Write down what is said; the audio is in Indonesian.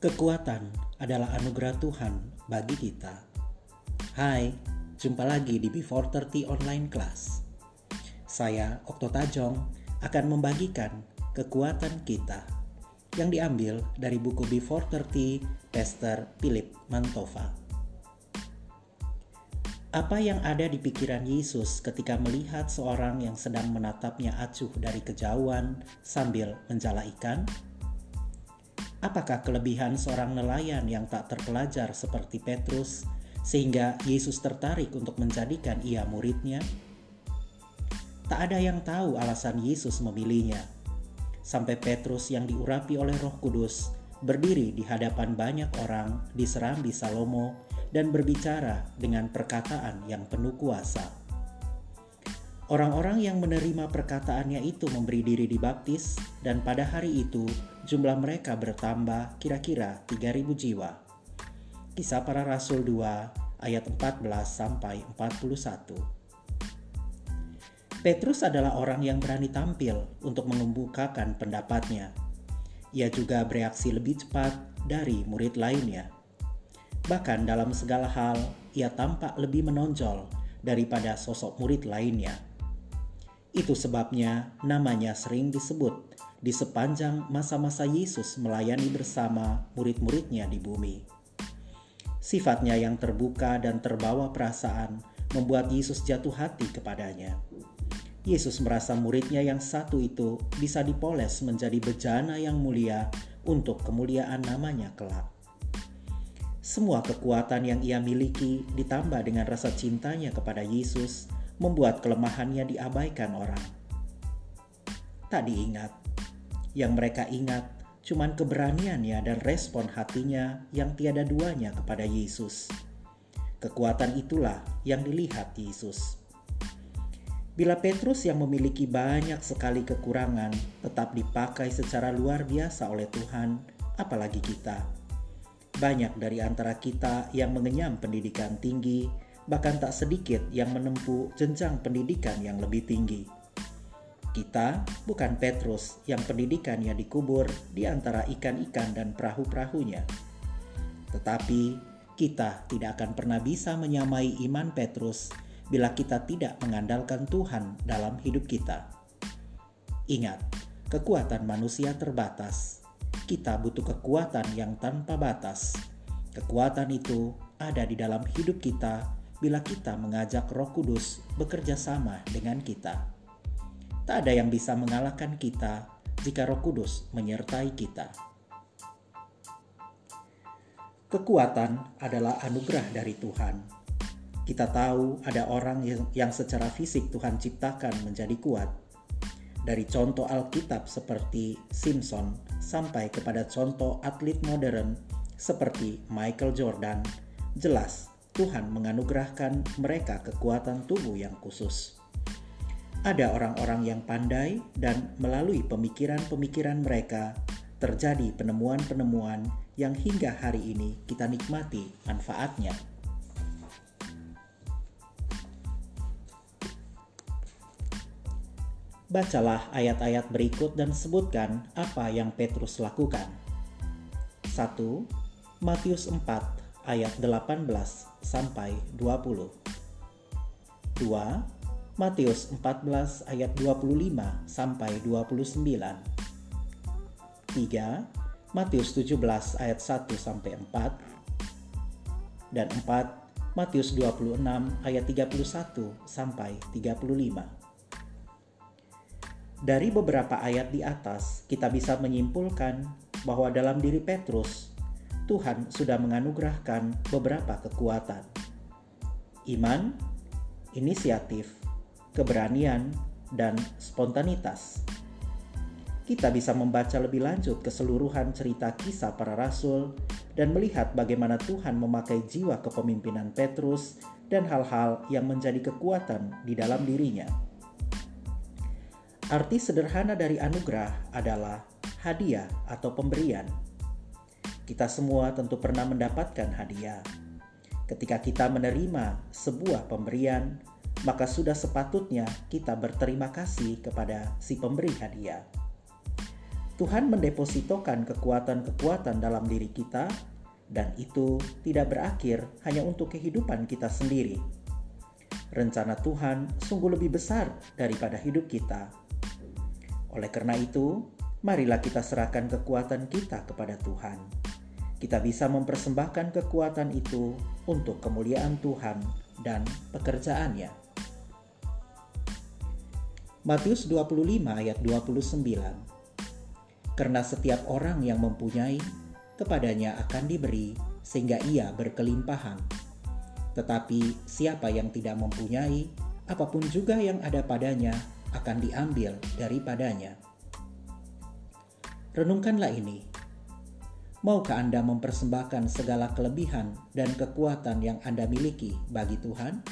Kekuatan adalah anugerah Tuhan bagi kita. Hai, jumpa lagi di Before 30 Online Class. Saya, Okto Tajong, akan membagikan kekuatan kita yang diambil dari buku Before 30 Pastor Philip Mantova. Apa yang ada di pikiran Yesus ketika melihat seorang yang sedang menatapnya acuh dari kejauhan sambil menjala ikan? Apakah kelebihan seorang nelayan yang tak terpelajar seperti Petrus sehingga Yesus tertarik untuk menjadikan ia muridnya? Tak ada yang tahu alasan Yesus memilihnya. Sampai Petrus yang diurapi oleh Roh Kudus berdiri di hadapan banyak orang di Serambi Salomo dan berbicara dengan perkataan yang penuh kuasa. Orang-orang yang menerima perkataannya itu memberi diri dibaptis dan pada hari itu jumlah mereka bertambah kira-kira 3000 jiwa. Kisah para Rasul 2 ayat 14 sampai 41. Petrus adalah orang yang berani tampil untuk mengembukakan pendapatnya. Ia juga bereaksi lebih cepat dari murid lainnya. Bahkan dalam segala hal, ia tampak lebih menonjol daripada sosok murid lainnya. Itu sebabnya namanya sering disebut di sepanjang masa-masa Yesus melayani bersama murid-muridnya di bumi. Sifatnya yang terbuka dan terbawa perasaan membuat Yesus jatuh hati kepadanya. Yesus merasa muridnya yang satu itu bisa dipoles menjadi bejana yang mulia untuk kemuliaan namanya kelak. Semua kekuatan yang ia miliki ditambah dengan rasa cintanya kepada Yesus membuat kelemahannya diabaikan orang. Tak diingat yang mereka ingat cuman keberaniannya dan respon hatinya yang tiada duanya kepada Yesus. Kekuatan itulah yang dilihat Yesus. Bila Petrus yang memiliki banyak sekali kekurangan tetap dipakai secara luar biasa oleh Tuhan, apalagi kita. Banyak dari antara kita yang mengenyam pendidikan tinggi, bahkan tak sedikit yang menempuh jenjang pendidikan yang lebih tinggi kita bukan Petrus yang pendidikannya dikubur di antara ikan-ikan dan perahu-perahunya. Tetapi kita tidak akan pernah bisa menyamai iman Petrus bila kita tidak mengandalkan Tuhan dalam hidup kita. Ingat, kekuatan manusia terbatas. Kita butuh kekuatan yang tanpa batas. Kekuatan itu ada di dalam hidup kita bila kita mengajak Roh Kudus bekerja sama dengan kita. Tak ada yang bisa mengalahkan kita jika Roh Kudus menyertai kita. Kekuatan adalah anugerah dari Tuhan. Kita tahu ada orang yang, secara fisik Tuhan ciptakan menjadi kuat. Dari contoh Alkitab seperti Simpson sampai kepada contoh atlet modern seperti Michael Jordan, jelas Tuhan menganugerahkan mereka kekuatan tubuh yang khusus. Ada orang-orang yang pandai dan melalui pemikiran-pemikiran mereka terjadi penemuan-penemuan yang hingga hari ini kita nikmati manfaatnya. Bacalah ayat-ayat berikut dan sebutkan apa yang Petrus lakukan. 1. Matius 4 ayat 18 sampai 20. 2. Matius 14 ayat 25 sampai 29. 3. Matius 17 ayat 1 sampai 4. Dan 4. Matius 26 ayat 31 sampai 35. Dari beberapa ayat di atas, kita bisa menyimpulkan bahwa dalam diri Petrus, Tuhan sudah menganugerahkan beberapa kekuatan. Iman, inisiatif, keberanian, dan spontanitas. Kita bisa membaca lebih lanjut keseluruhan cerita kisah para rasul dan melihat bagaimana Tuhan memakai jiwa kepemimpinan Petrus dan hal-hal yang menjadi kekuatan di dalam dirinya. Arti sederhana dari anugerah adalah hadiah atau pemberian. Kita semua tentu pernah mendapatkan hadiah. Ketika kita menerima sebuah pemberian, maka sudah sepatutnya kita berterima kasih kepada si pemberi hadiah. Tuhan mendepositokan kekuatan-kekuatan dalam diri kita, dan itu tidak berakhir hanya untuk kehidupan kita sendiri. Rencana Tuhan sungguh lebih besar daripada hidup kita. Oleh karena itu, marilah kita serahkan kekuatan kita kepada Tuhan. Kita bisa mempersembahkan kekuatan itu untuk kemuliaan Tuhan dan pekerjaannya. Matius 25 ayat 29 karena setiap orang yang mempunyai, kepadanya akan diberi sehingga ia berkelimpahan. Tetapi siapa yang tidak mempunyai, apa pun juga yang ada padanya akan diambil daripadanya. Renungkanlah ini. Maukah Anda mempersembahkan segala kelebihan dan kekuatan yang Anda miliki bagi Tuhan?